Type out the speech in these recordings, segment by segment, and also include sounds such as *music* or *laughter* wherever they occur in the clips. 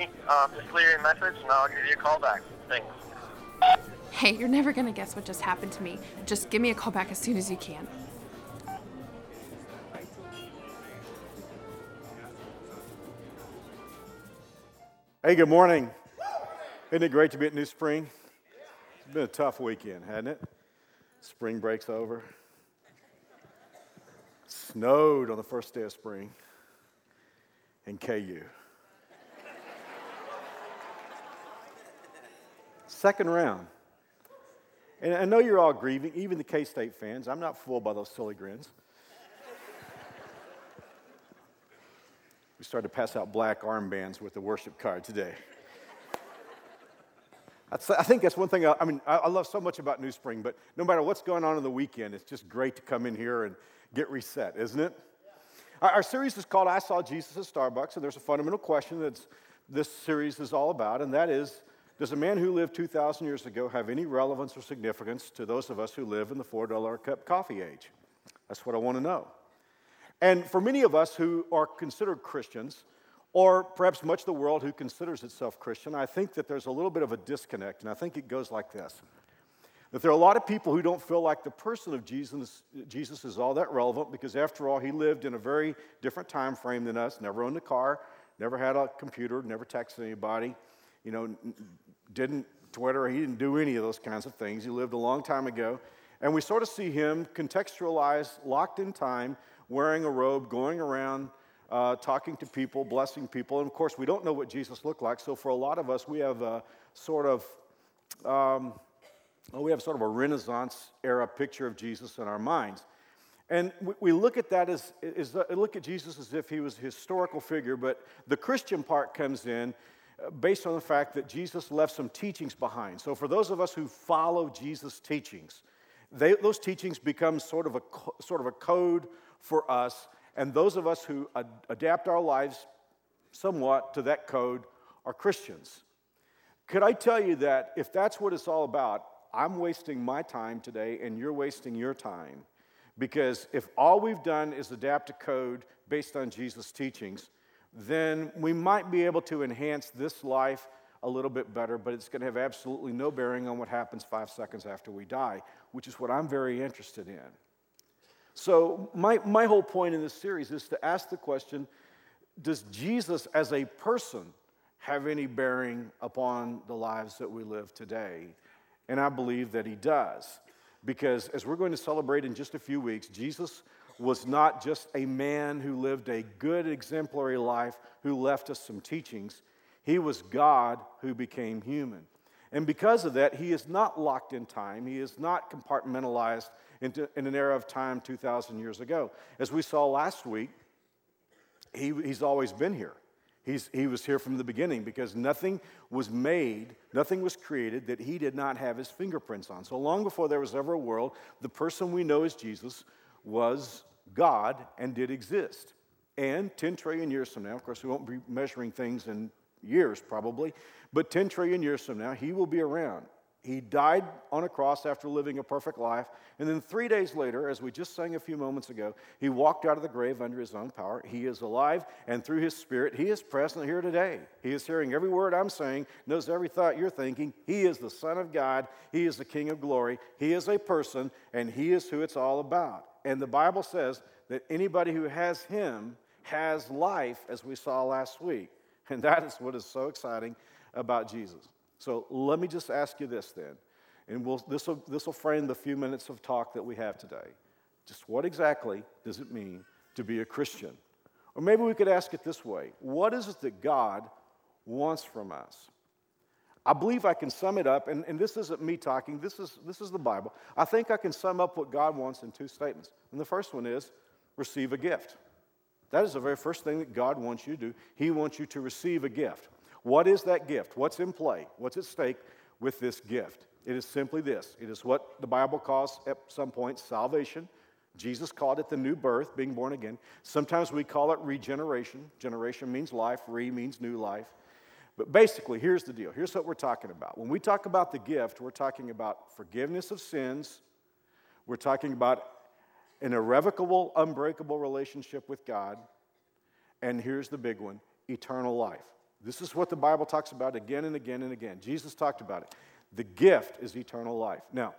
me, um, just leave me a message and I'll give you a call back. Thanks. Hey, you're never gonna guess what just happened to me. Just give me a call back as soon as you can. Hey, good morning. Isn't it great to be at New Spring? It's been a tough weekend, hasn't it? Spring breaks over. Snowed on the first day of spring in KU. Second round. And I know you're all grieving, even the K State fans. I'm not fooled by those silly grins. *laughs* We started to pass out black armbands with the worship card today. *laughs* I think that's one thing, I, I mean, I love so much about New Spring, but no matter what's going on in the weekend, it's just great to come in here and get reset, isn't it? Our, our series is called I Saw Jesus at Starbucks, and there's a fundamental question that this series is all about, and that is Does a man who lived 2,000 years ago have any relevance or significance to those of us who live in the $4 cup coffee age? That's what I want to know. And for many of us who are considered Christians, or perhaps much of the world who considers itself Christian, I think that there's a little bit of a disconnect, and I think it goes like this that there are a lot of people who don't feel like the person of Jesus, Jesus is all that relevant because, after all, he lived in a very different time frame than us, never owned a car, never had a computer, never texted anybody, you know, didn't Twitter, he didn't do any of those kinds of things. He lived a long time ago. And we sort of see him contextualized, locked in time, wearing a robe, going around, uh, talking to people, blessing people. And of course, we don't know what Jesus looked like. So for a lot of us, we have a sort of um, well, we have sort of a Renaissance era picture of Jesus in our minds. And we look at that as, as look at Jesus as if he was a historical figure, but the Christian part comes in based on the fact that Jesus left some teachings behind. So for those of us who follow Jesus' teachings, they, those teachings become sort of a sort of a code for us, and those of us who ad- adapt our lives somewhat to that code are Christians. Could I tell you that if that's what it's all about, I'm wasting my time today and you're wasting your time. Because if all we've done is adapt a code based on Jesus' teachings, then we might be able to enhance this life a little bit better, but it's going to have absolutely no bearing on what happens five seconds after we die, which is what I'm very interested in. So, my, my whole point in this series is to ask the question Does Jesus as a person have any bearing upon the lives that we live today? And I believe that he does. Because as we're going to celebrate in just a few weeks, Jesus was not just a man who lived a good, exemplary life, who left us some teachings. He was God who became human. And because of that, he is not locked in time. He is not compartmentalized into, in an era of time 2,000 years ago. As we saw last week, he, he's always been here. He's, he was here from the beginning because nothing was made, nothing was created that he did not have his fingerprints on. So long before there was ever a world, the person we know as Jesus was God and did exist. And 10 trillion years from now, of course, we won't be measuring things in years probably, but 10 trillion years from now, he will be around. He died on a cross after living a perfect life. And then three days later, as we just sang a few moments ago, he walked out of the grave under his own power. He is alive, and through his spirit, he is present here today. He is hearing every word I'm saying, knows every thought you're thinking. He is the Son of God. He is the King of glory. He is a person, and he is who it's all about. And the Bible says that anybody who has him has life, as we saw last week. *laughs* And that is what is so exciting about Jesus. So let me just ask you this then, and we'll, this will this will frame the few minutes of talk that we have today. Just what exactly does it mean to be a Christian? Or maybe we could ask it this way What is it that God wants from us? I believe I can sum it up, and, and this isn't me talking, this is, this is the Bible. I think I can sum up what God wants in two statements. And the first one is receive a gift. That is the very first thing that God wants you to do. He wants you to receive a gift. What is that gift? What's in play? What's at stake with this gift? It is simply this it is what the Bible calls at some point salvation. Jesus called it the new birth, being born again. Sometimes we call it regeneration. Generation means life, re means new life. But basically, here's the deal. Here's what we're talking about. When we talk about the gift, we're talking about forgiveness of sins. We're talking about an irrevocable, unbreakable relationship with God. And here's the big one eternal life. This is what the Bible talks about again and again and again. Jesus talked about it. The gift is eternal life. Now,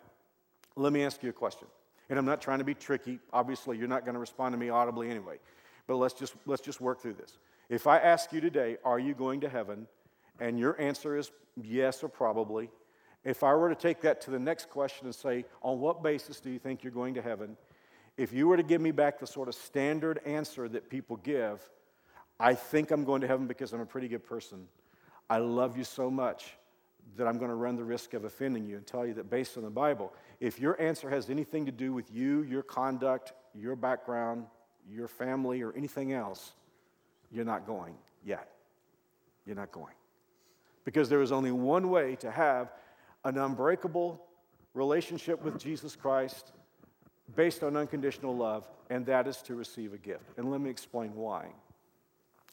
let me ask you a question. And I'm not trying to be tricky. Obviously, you're not going to respond to me audibly anyway. But let's just, let's just work through this. If I ask you today, are you going to heaven? And your answer is yes or probably. If I were to take that to the next question and say, on what basis do you think you're going to heaven? If you were to give me back the sort of standard answer that people give, I think I'm going to heaven because I'm a pretty good person. I love you so much that I'm going to run the risk of offending you and tell you that based on the Bible, if your answer has anything to do with you, your conduct, your background, your family, or anything else, you're not going yet. You're not going. Because there is only one way to have an unbreakable relationship with Jesus Christ based on unconditional love, and that is to receive a gift. And let me explain why.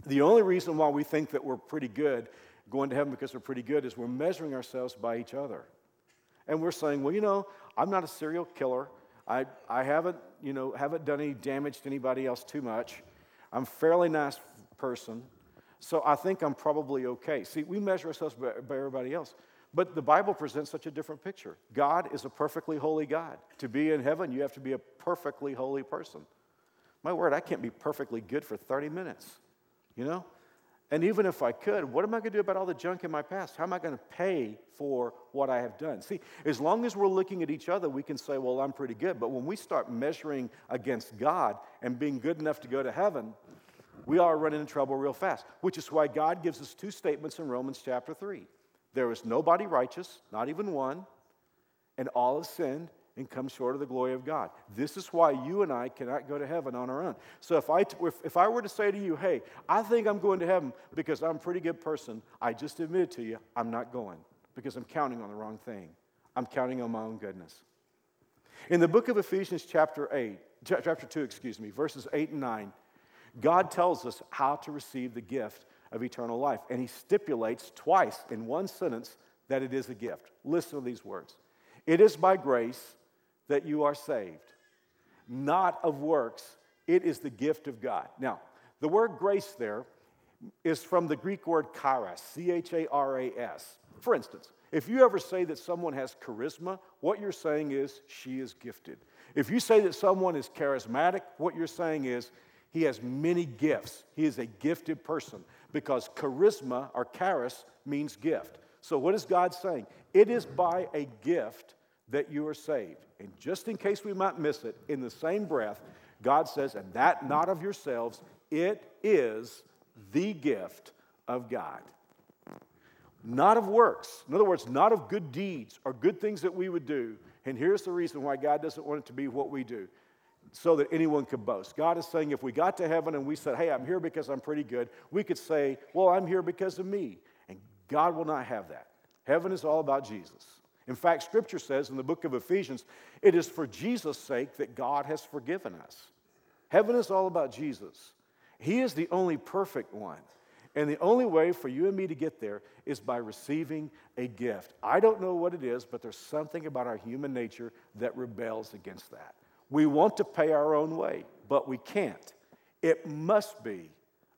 The only reason why we think that we're pretty good, going to heaven because we're pretty good, is we're measuring ourselves by each other. And we're saying, well, you know, I'm not a serial killer. I, I haven't, you know, haven't done any damage to anybody else too much. I'm a fairly nice person. So I think I'm probably okay. See, we measure ourselves by, by everybody else. But the Bible presents such a different picture. God is a perfectly holy God. To be in heaven, you have to be a perfectly holy person. My word, I can't be perfectly good for 30 minutes you know? And even if I could, what am I going to do about all the junk in my past? How am I going to pay for what I have done? See, as long as we're looking at each other, we can say, well, I'm pretty good. But when we start measuring against God and being good enough to go to heaven, we are running into trouble real fast, which is why God gives us two statements in Romans chapter 3. There is nobody righteous, not even one, and all have sinned and come short of the glory of God. This is why you and I cannot go to heaven on our own. So if I, if, if I were to say to you, hey, I think I'm going to heaven because I'm a pretty good person, I just admitted to you, I'm not going because I'm counting on the wrong thing. I'm counting on my own goodness. In the book of Ephesians, chapter 8, chapter 2, excuse me, verses 8 and 9, God tells us how to receive the gift of eternal life. And he stipulates twice in one sentence that it is a gift. Listen to these words It is by grace that you are saved, not of works. It is the gift of God. Now, the word grace there is from the Greek word charis, C H A R A S. For instance, if you ever say that someone has charisma, what you're saying is she is gifted. If you say that someone is charismatic, what you're saying is he has many gifts. He is a gifted person because charisma or charis means gift. So, what is God saying? It is by a gift that you are saved. And just in case we might miss it, in the same breath, God says, and that not of yourselves, it is the gift of God. Not of works. In other words, not of good deeds or good things that we would do. And here's the reason why God doesn't want it to be what we do so that anyone could boast. God is saying if we got to heaven and we said, hey, I'm here because I'm pretty good, we could say, well, I'm here because of me. And God will not have that. Heaven is all about Jesus. In fact, Scripture says in the book of Ephesians, it is for Jesus' sake that God has forgiven us. Heaven is all about Jesus. He is the only perfect one. And the only way for you and me to get there is by receiving a gift. I don't know what it is, but there's something about our human nature that rebels against that. We want to pay our own way, but we can't. It must be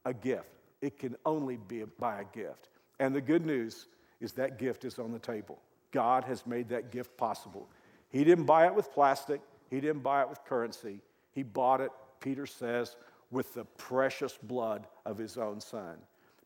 a gift. It can only be by a gift. And the good news is that gift is on the table. God has made that gift possible. He didn't buy it with plastic, He didn't buy it with currency. He bought it, Peter says, with the precious blood of His own Son.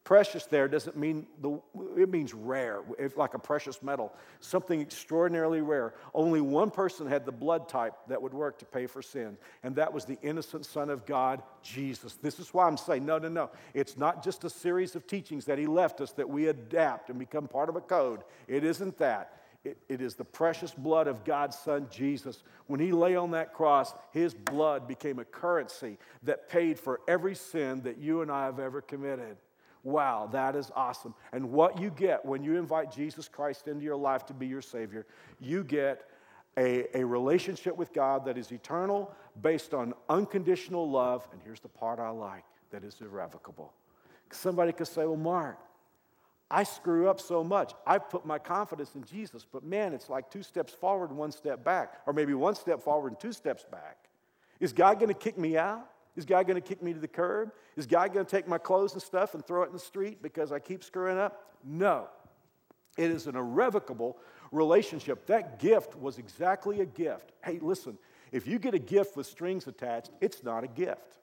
Precious there doesn't mean, the, it means rare, it's like a precious metal, something extraordinarily rare. Only one person had the blood type that would work to pay for sin, and that was the innocent Son of God, Jesus. This is why I'm saying, no, no, no. It's not just a series of teachings that He left us that we adapt and become part of a code. It isn't that. It, it is the precious blood of God's Son, Jesus. When He lay on that cross, His blood became a currency that paid for every sin that you and I have ever committed. Wow, that is awesome. And what you get when you invite Jesus Christ into your life to be your Savior, you get a, a relationship with God that is eternal, based on unconditional love. And here's the part I like that is irrevocable. Somebody could say, Well, Mark, I screw up so much. I put my confidence in Jesus, but man, it's like two steps forward one step back, or maybe one step forward and two steps back. Is God going to kick me out? Is God going to kick me to the curb? Is God going to take my clothes and stuff and throw it in the street because I keep screwing up? No. It is an irrevocable relationship. That gift was exactly a gift. Hey, listen, if you get a gift with strings attached, it's not a gift.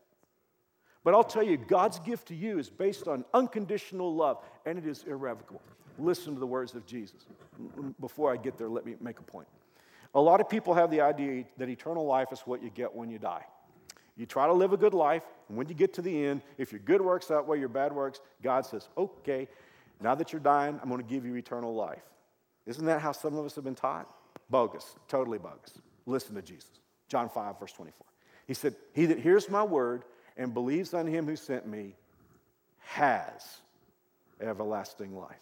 But I'll tell you, God's gift to you is based on unconditional love, and it is irrevocable. Listen to the words of Jesus. Mm, mm, before I get there, let me make a point. A lot of people have the idea that eternal life is what you get when you die. You try to live a good life, and when you get to the end, if your good works outweigh your bad works, God says, okay, now that you're dying, I'm going to give you eternal life. Isn't that how some of us have been taught? Bogus, totally bogus. Listen to Jesus. John 5, verse 24. He said, He that hears my word and believes on him who sent me has everlasting life.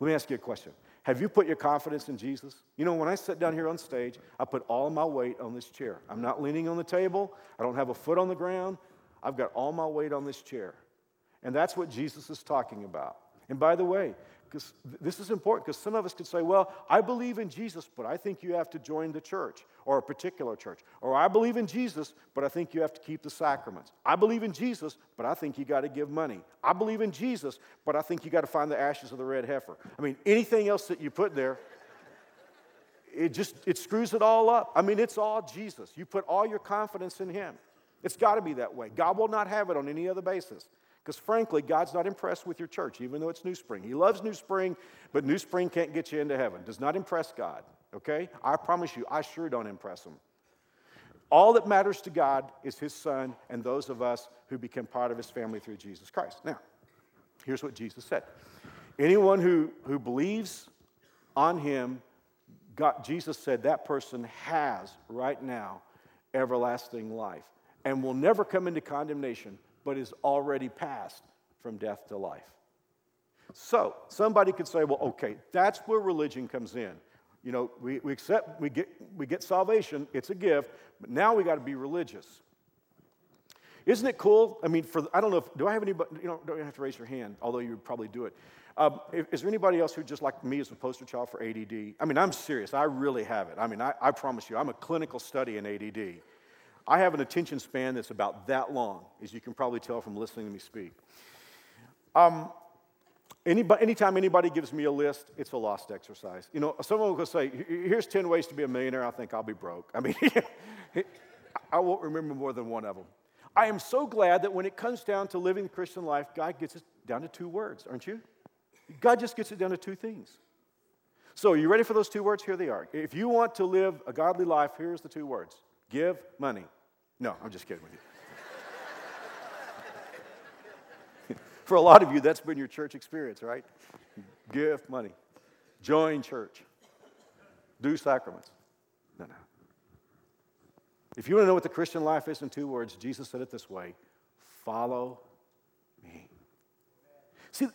Let me ask you a question. Have you put your confidence in Jesus? You know, when I sit down here on stage, I put all my weight on this chair. I'm not leaning on the table, I don't have a foot on the ground. I've got all my weight on this chair. And that's what Jesus is talking about. And by the way, because this is important because some of us could say, well, I believe in Jesus, but I think you have to join the church or a particular church. Or I believe in Jesus, but I think you have to keep the sacraments. I believe in Jesus, but I think you got to give money. I believe in Jesus, but I think you got to find the ashes of the red heifer. I mean, anything else that you put there, it just it screws it all up. I mean, it's all Jesus. You put all your confidence in him. It's got to be that way. God will not have it on any other basis. Because frankly, God's not impressed with your church, even though it's New Spring. He loves New Spring, but New Spring can't get you into heaven. Does not impress God, okay? I promise you, I sure don't impress him. All that matters to God is his son and those of us who become part of his family through Jesus Christ. Now, here's what Jesus said Anyone who, who believes on him, God, Jesus said that person has right now everlasting life and will never come into condemnation, but is already passed from death to life. So, somebody could say, well, okay, that's where religion comes in. You know, we, we accept, we get, we get salvation, it's a gift, but now we got to be religious. Isn't it cool? I mean, for I don't know if do I have anybody? You know, don't have to raise your hand, although you would probably do it. Um, is there anybody else who just like me is a poster child for ADD? I mean, I'm serious. I really have it. I mean, I, I promise you, I'm a clinical study in ADD. I have an attention span that's about that long, as you can probably tell from listening to me speak. Um, anybody, anytime anybody gives me a list, it's a lost exercise. You know, someone will say, here's 10 ways to be a millionaire. I think I'll be broke. I mean, *laughs* I won't remember more than one of them. I am so glad that when it comes down to living the Christian life, God gets it down to two words, aren't you? God just gets it down to two things. So, are you ready for those two words? Here they are. If you want to live a godly life, here's the two words give money. No, I'm just kidding with you. *laughs* For a lot of you, that's been your church experience, right? Give money, join church, do sacraments. No, no. If you want to know what the Christian life is in two words, Jesus said it this way follow See,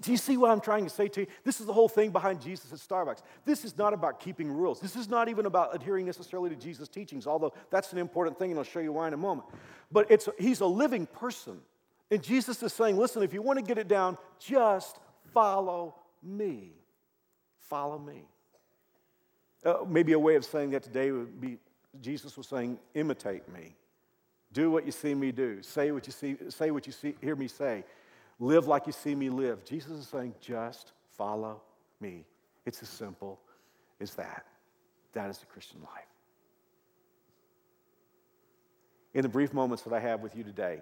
do you see what I'm trying to say to you? This is the whole thing behind Jesus at Starbucks. This is not about keeping rules. This is not even about adhering necessarily to Jesus' teachings, although that's an important thing, and I'll show you why in a moment. But it's, he's a living person. And Jesus is saying, listen, if you want to get it down, just follow me. Follow me. Uh, maybe a way of saying that today would be Jesus was saying, imitate me. Do what you see me do. Say what you see, say what you see, hear me say. Live like you see me live. Jesus is saying, just follow me. It's as simple as that. That is the Christian life. In the brief moments that I have with you today,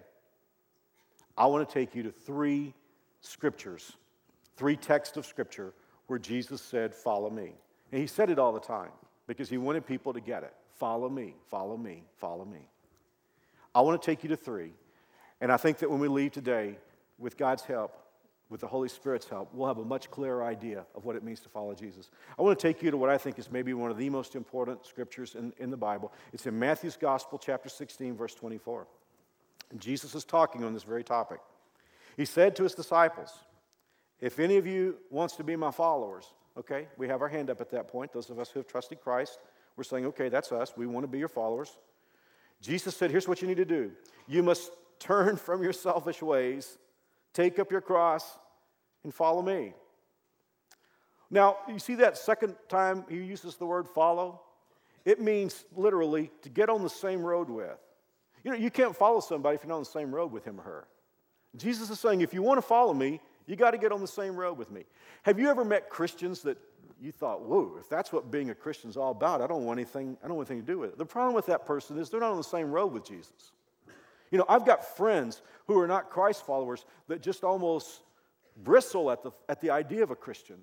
I want to take you to three scriptures, three texts of scripture where Jesus said, Follow me. And he said it all the time because he wanted people to get it. Follow me, follow me, follow me. I want to take you to three. And I think that when we leave today, with God's help, with the Holy Spirit's help, we'll have a much clearer idea of what it means to follow Jesus. I want to take you to what I think is maybe one of the most important scriptures in, in the Bible. It's in Matthew's Gospel, chapter 16, verse 24. And Jesus is talking on this very topic. He said to his disciples, If any of you wants to be my followers, okay, we have our hand up at that point. Those of us who have trusted Christ, we're saying, okay, that's us. We want to be your followers. Jesus said, Here's what you need to do you must turn *laughs* from your selfish ways Take up your cross and follow me. Now, you see that second time he uses the word follow? It means literally to get on the same road with. You know, you can't follow somebody if you're not on the same road with him or her. Jesus is saying, if you want to follow me, you got to get on the same road with me. Have you ever met Christians that you thought, whoa, if that's what being a Christian is all about, I don't want anything, I don't want anything to do with it. The problem with that person is they're not on the same road with Jesus. You know, I've got friends who are not Christ followers that just almost bristle at the, at the idea of a Christian.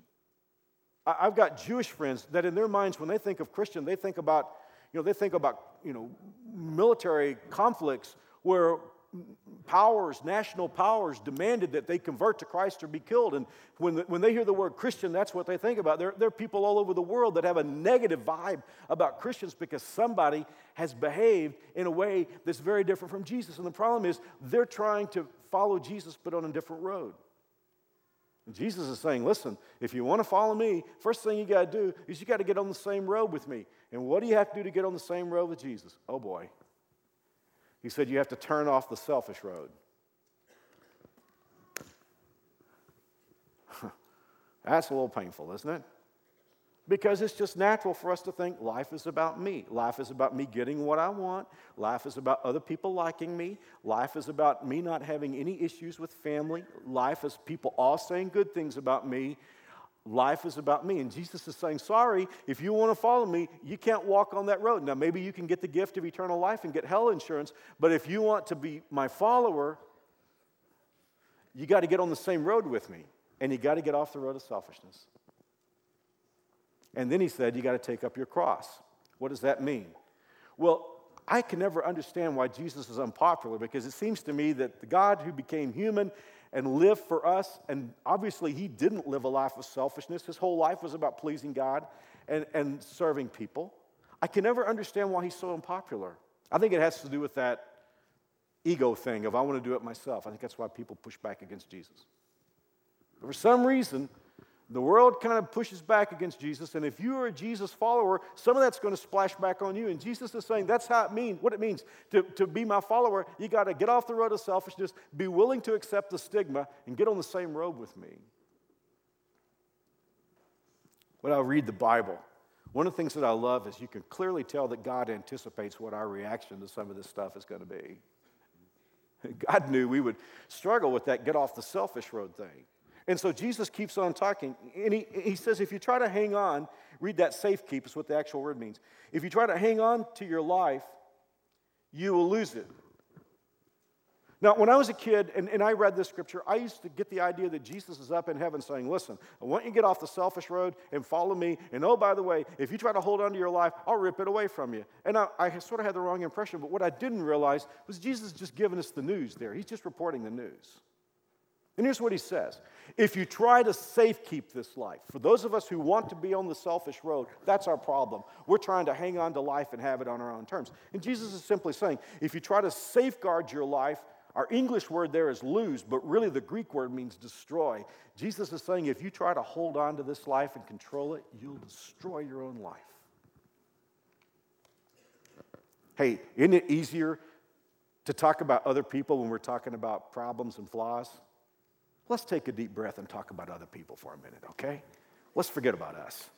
I, I've got Jewish friends that in their minds, when they think of Christian, they think about, you know, they think about, you know, military conflicts where powers, national powers, demanded that they convert to Christ or be killed. And when, the, when they hear the word Christian, that's what they think about. There, there are people all over the world that have a negative vibe about Christians because somebody has behaved in a way that's very different from Jesus. And the problem is they're trying to follow Jesus but on a different road. Jesus is saying, listen, if you want to follow me, first thing you got to do is you got to get on the same road with me. And what do you have to do to get on the same road with Jesus? Oh boy. He said you have to turn off the selfish road. *laughs* That's a little painful, isn't it? Because it's just natural for us to think life is about me. Life is about me getting what I want. Life is about other people liking me. Life is about me not having any issues with family. Life is people all saying good things about me. Life is about me. And Jesus is saying, Sorry, if you want to follow me, you can't walk on that road. Now, maybe you can get the gift of eternal life and get hell insurance, but if you want to be my follower, you got to get on the same road with me. And you got to get off the road of selfishness. And then he said, You got to take up your cross. What does that mean? Well, I can never understand why Jesus is unpopular because it seems to me that the God who became human and live for us. And obviously, he didn't live a life of selfishness. His whole life was about pleasing God and, and serving people. I can never understand why he's so unpopular. I think it has to do with that ego thing of I want to do it myself. I think that's why people push back against Jesus. For some reason, the world kind of pushes back against Jesus, and if you are a Jesus follower, some of that's going to splash back on you. And Jesus is saying that's how it means, what it means to, to be my follower. You got to get off the road of selfishness, be willing to accept the stigma, and get on the same road with me. When I read the Bible, one of the things that I love is you can clearly tell that God anticipates what our reaction to some of this stuff is going to be. *laughs* God knew we would struggle with that get off the selfish road thing. And so Jesus keeps on talking. And he, he says, if you try to hang on, read that safe keep, is what the actual word means. If you try to hang on to your life, you will lose it. Now, when I was a kid and, and I read this scripture, I used to get the idea that Jesus is up in heaven saying, Listen, I want you to get off the selfish road and follow me. And oh, by the way, if you try to hold on to your life, I'll rip it away from you. And I, I sort of had the wrong impression, but what I didn't realize was Jesus is just giving us the news there. He's just reporting the news. And here's what he says If you try to safekeep this life, for those of us who want to be on the selfish road, that's our problem. We're trying to hang on to life and have it on our own terms. And Jesus is simply saying, if you try to safeguard your life, our English word there is lose, but really the Greek word means destroy. Jesus is saying, if you try to hold on to this life and control it, you'll destroy your own life. Hey, isn't it easier to talk about other people when we're talking about problems and flaws? Let's take a deep breath and talk about other people for a minute, okay? Let's forget about us.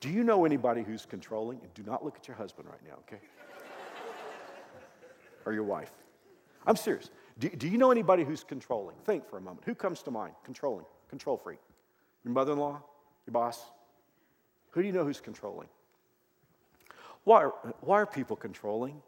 Do you know anybody who's controlling? And do not look at your husband right now, okay? or your wife. I'm serious. Do, do you know anybody who's controlling? Think for a moment. Who comes to mind? Controlling, control freak. Your mother in law? Your boss? Who do you know who's controlling? Why are, why are people controlling?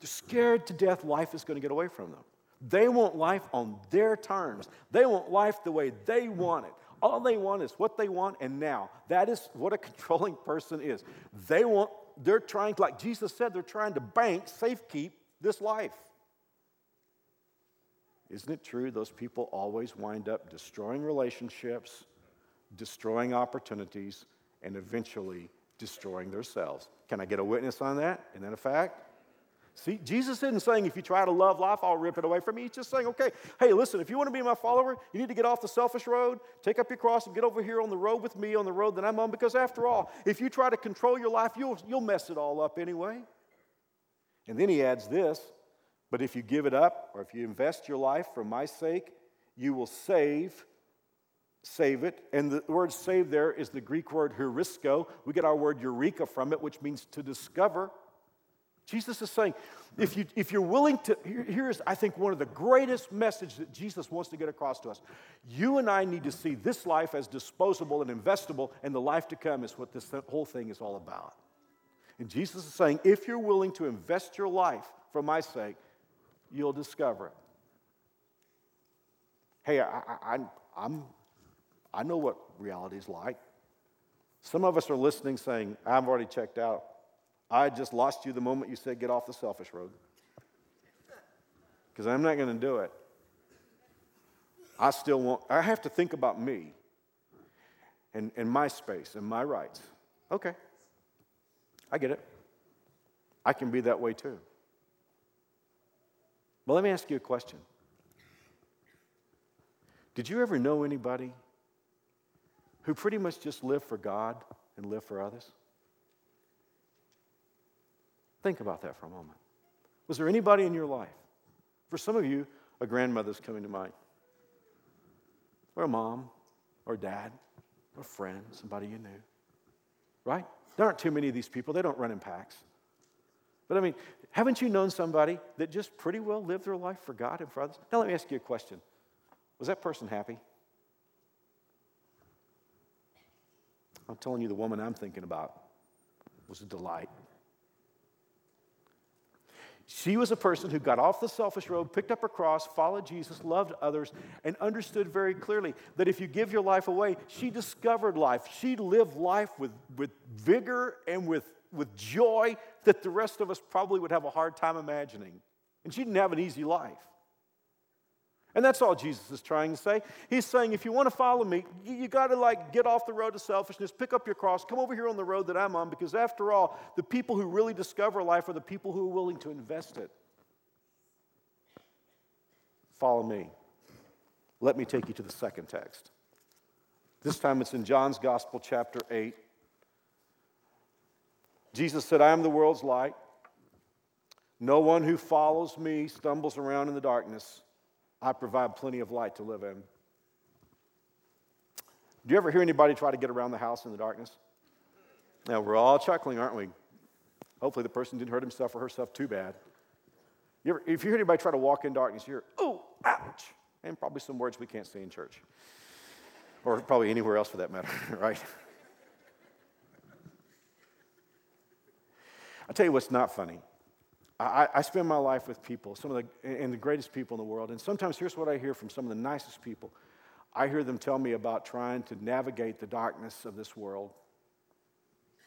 They're scared to death life is going to get away from them. They want life on their terms. They want life the way they want it. All they want is what they want and now. That is what a *laughs* controlling person is. They want, they're trying, like Jesus said, they're trying to bank, safekeep this life. Isn't it true those people always wind up destroying relationships, destroying opportunities, and eventually destroying themselves? Can I get a witness on that? Isn't that a fact? See, Jesus isn't saying if you try to love life, I'll rip it away from you. He's just saying, okay, hey, listen, if you want to be my follower, you need to get off the selfish road, take up your cross, and get over here on the road with me, on the road that I'm on, because after all, if you try to control your life, you'll, you'll mess it all up anyway. And then he adds this but if you give it up, or if you invest your life for my sake, you will save save it. And the word save there is the Greek word heurisko. We get our word eureka from it, which means to discover. Jesus is saying, if, you, if you're willing to, here, here's, I think, one of the greatest messages that Jesus wants to get across to us. You and I need to see this life as disposable and investable, and the life to come is what this whole thing is all about. And Jesus is saying, if you're willing to invest your life for my sake, you'll discover it. Hey, I, I, I'm, I know what reality is like. Some of us are listening saying, I've already checked out. I just lost you the moment you said get off the selfish road. Because I'm not going to do it. I still want, I have to think about me and, and my space and my rights. Okay. I get it. I can be that way too. But let me ask you a question Did you ever know anybody who pretty much just lived for God and lived for others? Think about that for a moment. Was there anybody in your life? For some of you, a grandmother's coming to mind, or a mom, or a dad, or a friend, somebody you knew, right? There aren't too many of these people, they don't run in packs. But I mean, haven't you known somebody that just pretty well lived their life for God and for others? Now, let me ask you a question Was that person happy? I'm telling you, the woman I'm thinking about was a delight. She was a person who got off the selfish road, picked up her cross, followed Jesus, loved others, and understood very clearly that if you give your life away, she discovered life. She lived life with, with vigor and with, with joy that the rest of us probably would have a hard time imagining. And she didn't have an easy life. And that's all Jesus is trying to say. He's saying, if you want to follow me, you, you got to like get off the road to selfishness, pick up your cross, come over here on the road that I'm on, because after all, the people who really discover life are the people who are willing to invest it. Follow me. Let me take you to the second text. This time it's in John's Gospel, chapter 8. Jesus said, I am the world's light. No one who follows me stumbles around in the darkness. I provide plenty of light to live in. Do you ever hear anybody try to get around the house in the darkness? Now, we're all chuckling, aren't we? Hopefully, the person didn't hurt himself or herself too bad. You ever, if you hear anybody try to walk in darkness, you're, oh, ouch, and probably some words we can't say in church, or probably anywhere else for that matter, *laughs* right? I'll tell you what's not funny. I, I, spend my life with people, some of the, and the greatest people in the world. And sometimes here's what I hear from some of the nicest people. I hear them tell me about trying to navigate the darkness of this world,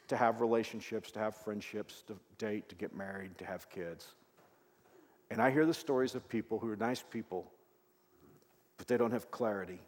to have relationships, to have friendships, to date, to get married, to have kids. And I hear the stories of people who are nice people, but they don't have clarity.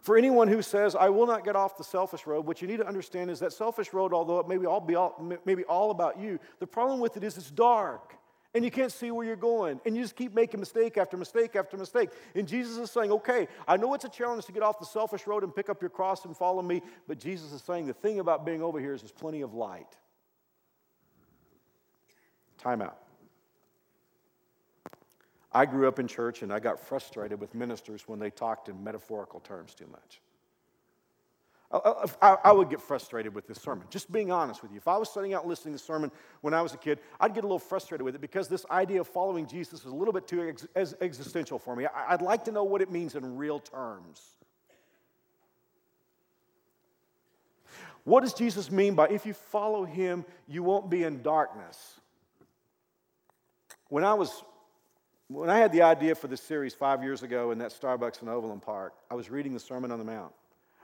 For anyone who says, I will not get off the selfish road, what you need to understand is that selfish road, although it may be all, be all, maybe all about you, the problem with it is it's dark and you can't see where you're going. And you just keep making mistake after mistake after mistake. And Jesus is saying, okay, I know it's a challenge to get off the selfish road and pick up your cross and follow me, but Jesus is saying the thing about being over here is there's plenty of light. Time out. I grew up in church and I got frustrated with ministers when they talked in metaphorical terms too much. I, I, I, would get frustrated with this sermon, just being honest with you. If I was sitting out listening to the sermon when I was a kid, I'd get a little frustrated with it because this idea of following Jesus is a little bit too ex- existential for me. I, I'd like to know what it means in real terms. What does Jesus mean by if you follow him, you won't be in darkness? When I was when I had the idea for this series five years ago in that Starbucks in Overland Park, I was reading the Sermon on the Mount.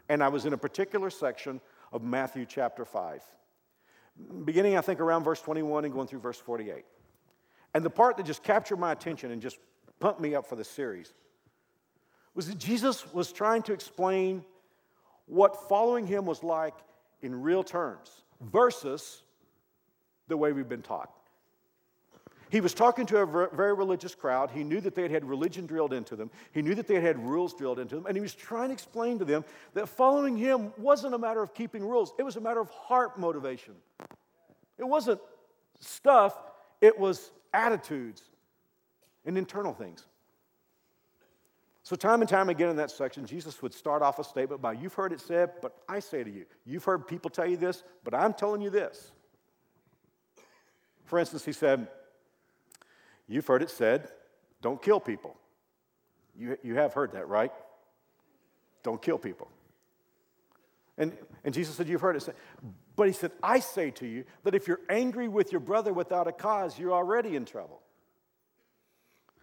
And I was in a particular section of Matthew chapter 5, beginning, I think, around verse 21 and going through verse 48. And the part that just captured my attention and just pumped me up for the series was that Jesus was trying to explain what following him was like in real terms versus the way we've been taught. He was talking to a very religious crowd. He knew that they had had religion drilled into them. He knew that they had had rules drilled into them. And he was trying to explain to them that following him wasn't a matter of keeping rules, it was a matter of heart motivation. It wasn't stuff, it was attitudes and internal things. So, time and time again in that section, Jesus would start off a statement by, You've heard it said, but I say to you. You've heard people tell you this, but I'm telling you this. For instance, he said, You've heard it said, don't kill people. You, you have heard that, right? Don't kill people. And, and Jesus said, You've heard it said. But he said, I say to you that if you're angry with your brother without a cause, you're already in trouble.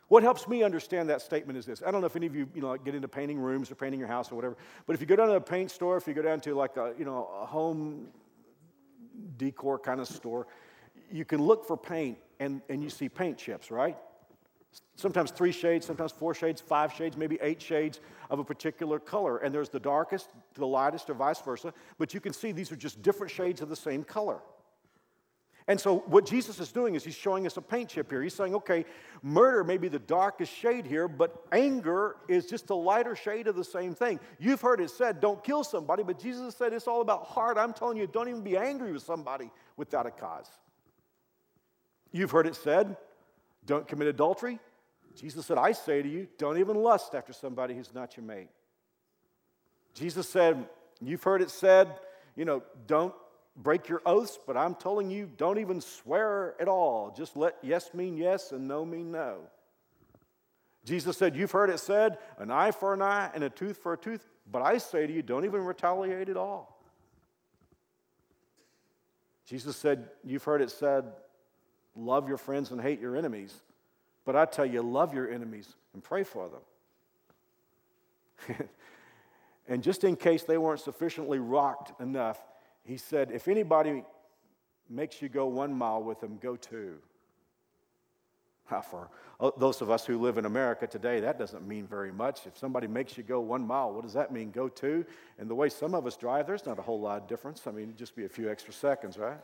What helps me understand that statement is this. I don't know if any of you, you know, get into painting rooms or painting your house or whatever, but if you go down to a paint store, if you go down to like a, you know, a home decor kind of store, you can look for paint and, and you see paint chips, right? Sometimes three shades, sometimes four shades, five shades, maybe eight shades of a particular color. And there's the darkest to the lightest, or vice versa. But you can see these are just different shades of the same color. And so, what Jesus is doing is he's showing us a paint chip here. He's saying, okay, murder may be the darkest shade here, but anger is just a lighter shade of the same thing. You've heard it said, don't kill somebody, but Jesus said it's all about heart. I'm telling you, don't even be angry with somebody without a cause. You've heard it said, don't commit adultery. Jesus said, I say to you, don't even lust after somebody who's not your mate. Jesus said, You've heard it said, you know, don't break your oaths, but I'm telling you, don't even swear at all. Just let yes mean yes and no mean no. Jesus said, You've heard it said, an eye for an eye and a tooth for a tooth, but I say to you, don't even retaliate at all. Jesus said, You've heard it said, love your friends and hate your enemies. But I tell you, love your enemies and pray for them. *laughs* and just in case they weren't sufficiently rocked enough, he said, if anybody makes you go one mile with them, go two. For uh, those of us who live in America today, that doesn't mean very much. If somebody makes you go one mile, what does that mean? Go two? And the way some of us drive, there's not a whole lot of difference. I mean, just be a few extra seconds, right?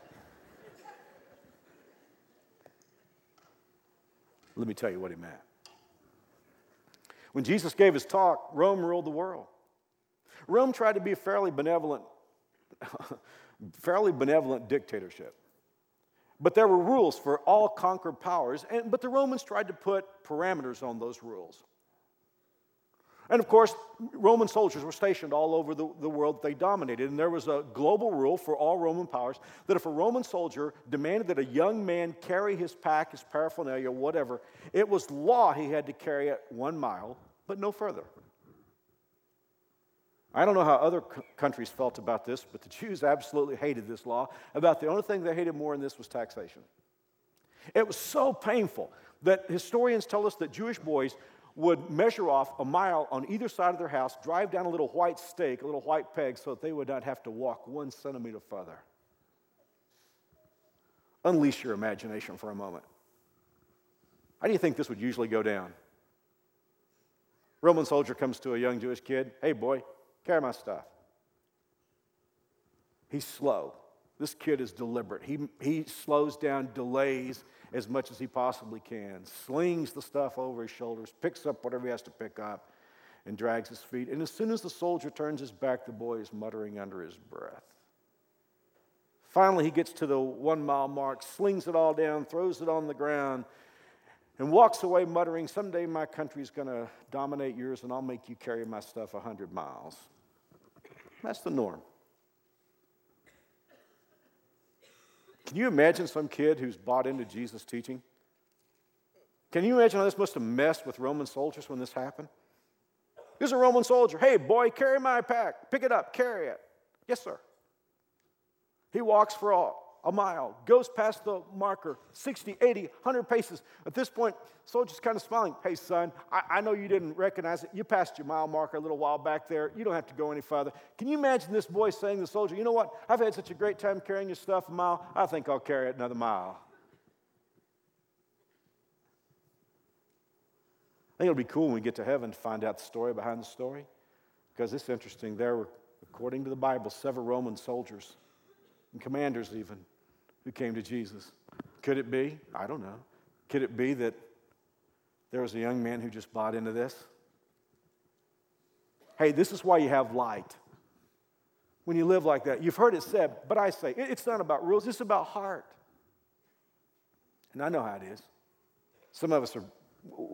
Let me tell you what he meant. When Jesus gave his talk, Rome ruled the world. Rome tried to be a fairly benevolent *laughs* fairly benevolent dictatorship. But there were rules for all conquered powers, and, but the Romans tried to put parameters on those rules. And of course, Roman soldiers were stationed all over the, the world they dominated. And there was a global rule for all Roman powers that if a Roman soldier demanded that a young man carry his pack, his paraphernalia, whatever, it was law he had to carry it one mile, but no further. I don't know how other countries felt about this, but the Jews absolutely hated this law. About the only thing they hated more in this was taxation. It was so painful that historians tell us that Jewish boys would measure off a mile on either side of their house, drive down a little white stake, a little white peg, so that they would not have to walk one centimeter further. Unleash your imagination for a moment. How do you think this would usually go down? Roman soldier comes to a young Jewish kid, hey boy, Carry my stuff. He's slow. This kid is deliberate. He, he slows down, delays as much as he possibly can, slings the stuff over his shoulders, picks up whatever he has to pick up, and drags his feet. And as soon as the soldier turns his back, the boy is muttering under his breath. Finally, he gets to the one mile mark, slings it all down, throws it on the ground, and walks away muttering, Someday my country's going to dominate yours and I'll make you carry my stuff 100 miles. That's the norm. Can you imagine some kid who's bought into Jesus' teaching? Can you imagine how this must have messed with Roman soldiers when this happened? Here's a Roman soldier. Hey, boy, carry my pack. Pick it up, carry it. Yes, sir. He walks for all a mile, goes past the marker, 60, 80, 100 paces. At this point, soldier's kind of smiling. Hey, son, I, I, know you didn't recognize it. You passed your mile marker a little while back there. You don't have to go any further. Can you imagine this boy saying to the soldier, You know what? I've had such a great time carrying your stuff a mile. I think I'll carry it another mile. I think it'll be cool when we get to heaven to find out the story behind the story because it's interesting. There were, according to the Bible, several Roman soldiers and commanders even who came to Jesus. Could it be? I don't know. Could it be that there was a young man who just bought into this? Hey, this is why you have light. When you live like that, you've heard it said, but I say, it's not about rules, it's about heart. And I know how it is. Some of us are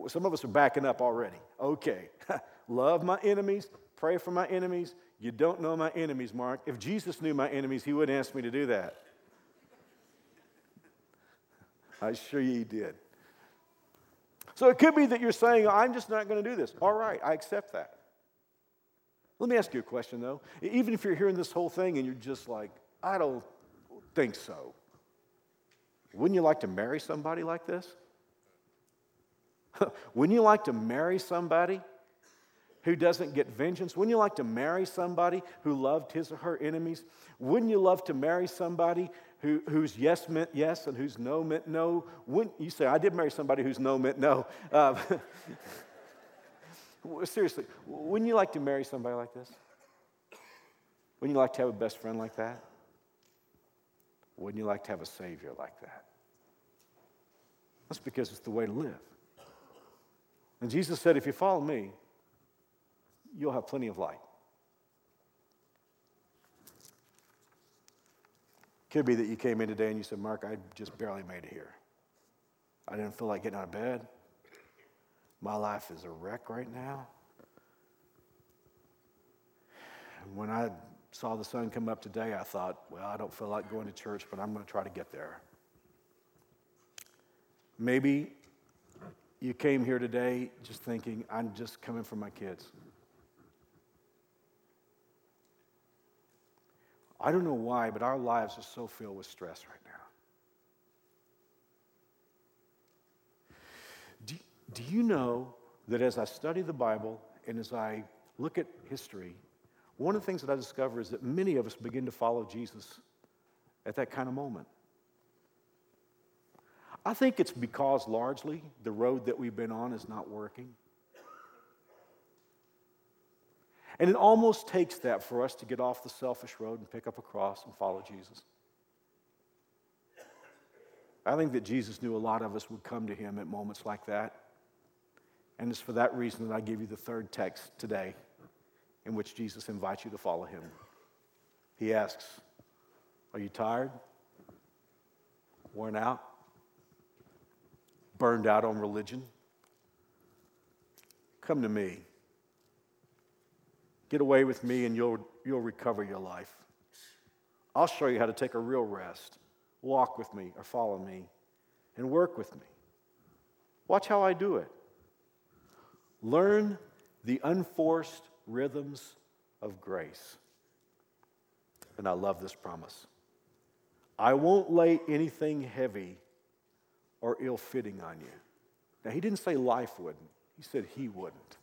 some of us are backing up already. Okay. *laughs* Love my enemies, pray for my enemies, you don't know my enemies, Mark. If Jesus knew my enemies, he wouldn't ask me to do that. I assure you he did. So it could be that you're saying, I'm just not going to do this. All right, I accept that. Let me ask you a question, though. Even if you're hearing this whole thing and you're just like, I don't think so, wouldn't you like to marry somebody like this? *laughs* wouldn't you like to marry somebody who doesn't get vengeance? Wouldn't you like to marry somebody who loved his or her enemies? Wouldn't you love to marry somebody who, whose yes meant yes and whose no meant no? Wouldn't you say, I did marry somebody whose no meant no? Uh, *laughs* seriously, wouldn't you like to marry somebody like this? Wouldn't you like to have a best friend like that? Wouldn't you like to have a Savior like that? That's because it's the way to live. And Jesus said, if you follow me, you'll have plenty of light. Could be that you came in today and you said, Mark, I just barely made it here. I didn't feel like getting out of bed. My life is a wreck right now. when I saw the sun come up today, I thought, well, I don't feel like going to church, but I'm going to try to get there. Maybe you came here today just thinking, I'm just coming for my kids. I don't know why, but our lives are so filled with stress right now. Do, do you know that as I study the Bible and as I look at history, one of the things that I discover is that many of us begin to follow Jesus at that kind of moment. I think it's because largely the road that we've been on is not working. And it almost takes that for us to get off the selfish road and pick up a cross and follow Jesus. I think that Jesus knew a lot of us would come to him at moments like that. And it's for that reason that I give you the third text today in which Jesus invites you to follow him. He asks, Are you tired? Worn out? Burned out on religion? Come to me. Get away with me and you'll, you'll recover your life. I'll show you how to take a real rest. Walk with me or follow me and work with me. Watch how I do it. Learn the unforced rhythms of grace. And I love this promise. I won't lay anything heavy or ill fitting on you. Now, he didn't say life wouldn't, he said he wouldn't.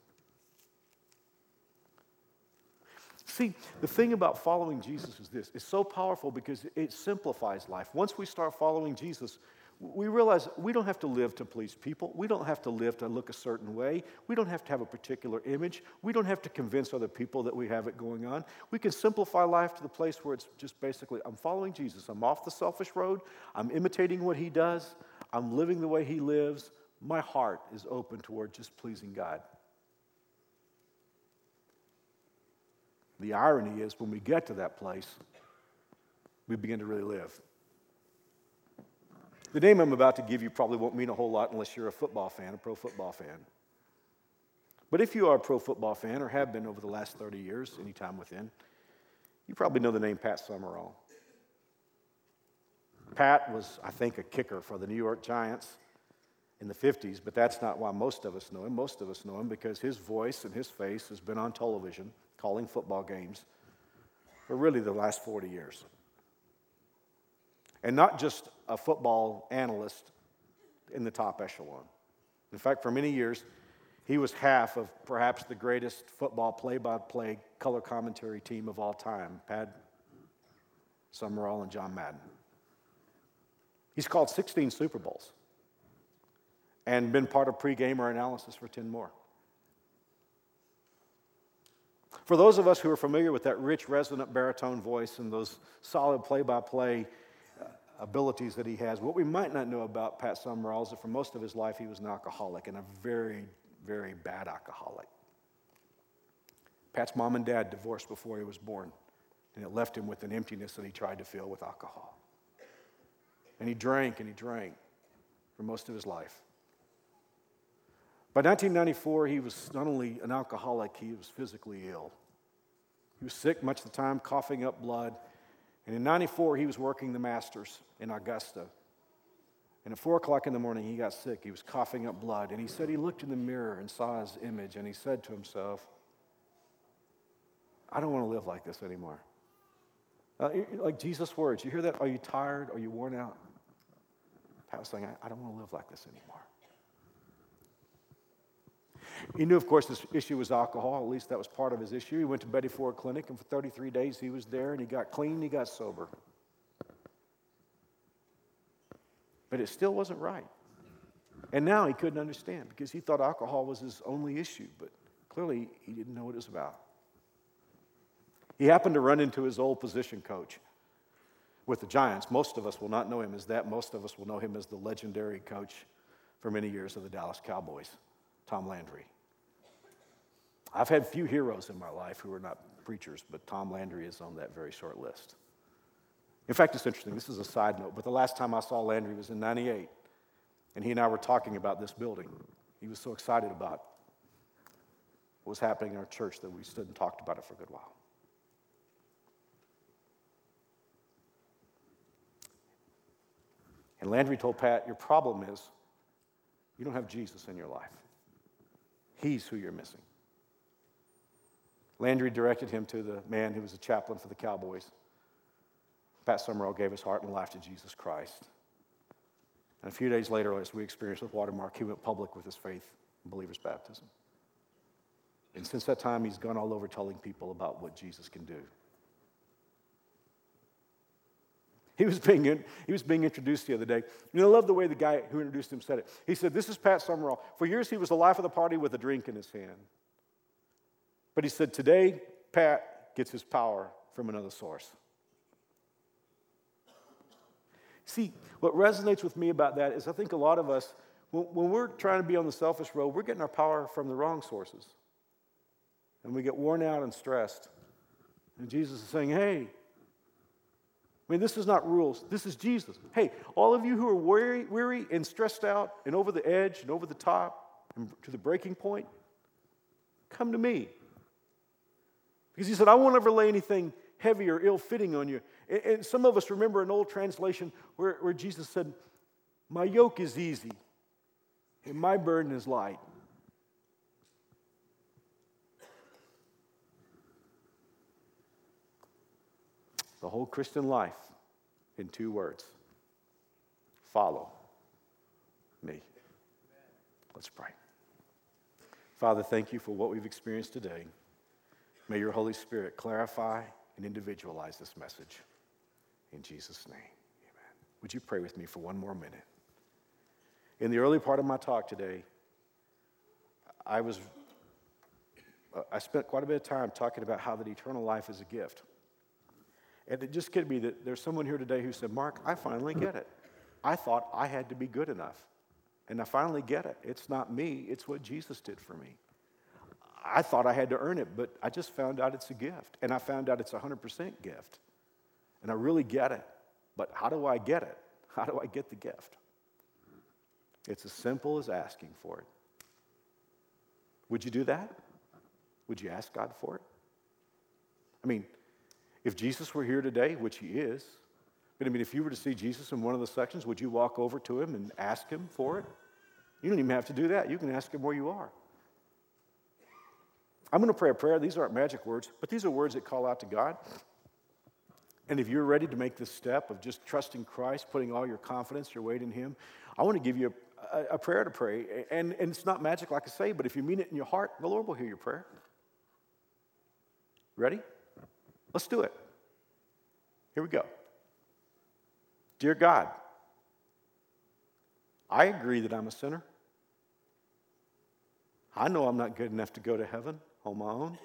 See, the thing about following Jesus is this it's so powerful because it simplifies life. Once we start following Jesus, we realize we don't have to live to please people. We don't have to live to look a certain way. We don't have to have a particular image. We don't have to convince other people that we have it going on. We can simplify life to the place where it's just basically I'm following Jesus. I'm off the selfish road. I'm imitating what he does. I'm living the way he lives. My heart is open toward just pleasing God. The irony is when we get to that place, we begin to really live. The name I'm about to give you probably won't mean a whole lot unless you're a football fan, a pro football fan. But if you are a pro football fan or have been over the last 30 years, anytime within, you probably know the name Pat Summerall. Pat was, I think, a kicker for the New York Giants in the 50s, but that's not why most of us know him. Most of us know him because his voice and his face has been on television calling football games for really the last 40 years and not just a football analyst in the top echelon. In fact, for many years, he was half of perhaps the greatest football play by play color commentary team of all time Pat Summerall and John Madden. He's called 16 Super Bowls and been part of pregame or analysis for 10 more. For those of us who are familiar with that rich, resonant baritone voice and those solid play by play abilities that he has. What we might not know about Pat Summerall is that for most of his life he was an alcoholic and a very, very bad alcoholic. Pat's mom and dad divorced before he was born, and it left him with an emptiness that he tried to fill with alcohol. And he drank and he drank for most of his life. By 1994, he was not only an alcoholic, he was physically ill. He was sick much of the time, coughing up blood. And in 94, he was working the Masters in Augusta. And at four o'clock in the morning, he got sick. He was coughing up blood. And he said he looked in the mirror and saw his image, and he said to himself, I don't want to live like this anymore. Uh, like Jesus' words, you hear that? Are you tired? Are you worn out? Pat was saying, I, I don't want to live like this anymore. He knew, of course, this issue was alcohol. At least that was part of his issue. He went to Betty Ford Clinic, and for 33 days he was there, and he got clean, he got sober. But it still wasn't right. And now he couldn't understand because he thought alcohol was his only issue, but clearly he didn't know what it was about. He happened to run into his old position coach with the Giants. Most of us will not know him as that. Most of us will know him as the legendary coach for many years of the Dallas Cowboys, Tom Landry. I've had few heroes in my life who are not preachers, but Tom Landry is on that very short list. In fact, it's interesting. This is a side note, but the last time I saw Landry was in 98, and he and I were talking about this building. He was so excited about what was happening in our church that we stood and talked about it for a good while. And Landry told Pat, Your problem is you don't have Jesus in your life. He's who you're missing. Landry directed him to the man who was a chaplain for the Cowboys. Pat Summerall gave his heart and life to Jesus Christ. And a few days later, as we experienced with Watermark, he went public with his faith in believer's baptism. And since that time, he's gone all over telling people about what Jesus can do. *laughs* He was, being in, he was being introduced the other day. Know, I love the way the guy who introduced him said it. He said, This is Pat Summerall. For years, he was the life of the party with a drink in his hand. But he said, Today, Pat gets his power from another source. See, what resonates with me about that is I think a lot of us, when, when we're trying to be on the selfish road, we're getting our power from the wrong sources. And we get worn out and stressed. And Jesus is saying, Hey, I mean, this is not rules. This is Jesus. Hey, all of you who are weary, weary and stressed out and over the edge and over the top and to the breaking point, come to me. Because he said, I won't ever lay anything heavy or ill fitting on you. And some of us remember an old translation where, where Jesus said, My yoke is easy and my burden is light. The whole Christian life in two words follow me. Let's pray. Father, thank you for what we've experienced today. May your Holy Spirit clarify and individualize this message. In Jesus' name, amen. Would you pray with me for one more minute? In the early part of my talk today, I was uh, I spent quite a bit of time talking about how that eternal life is a gift. And it just could be that there's someone here today who said, Mark, I finally get it. I thought I had to be good enough. And I finally get it. It's not me, it's what Jesus did for me. I thought I had to earn it, but I just found out it's a gift. And I found out it's a 100% gift. And I really get it. But how do I get it? *laughs* How do I get the gift? It's as simple as asking for it. Would you do that? Would you ask God for it? I mean, if Jesus were here today, which he is, but I mean, if you were to see Jesus in one of the sections, would you walk over to him and ask him for it? You don't even have to do that. You can ask him where you are. I'm going to pray a prayer. These aren't magic words, but these are words that call out to God. And if you're ready to make this step of just trusting Christ, putting all your confidence, your weight in Him, I want to give you a, a, a prayer to pray. And, and it's not magic, like I say, but if you mean it in your heart, the Lord will hear your prayer. Ready? Let's do it. Here we go. Dear God, I agree that I'm a sinner. I know I'm not good enough to go to heaven on my own.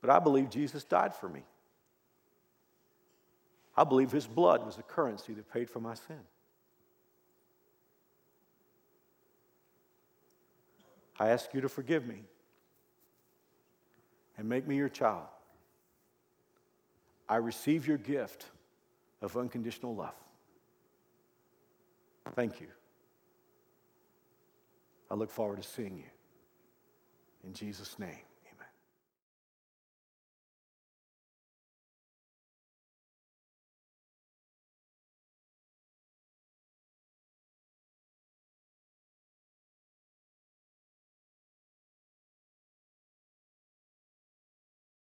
But I believe Jesus died for me. I believe his blood was the currency that paid for my sin. I ask you to forgive me and make me your child. I receive your gift of unconditional love. Thank you. I look forward to seeing you. In Jesus' name.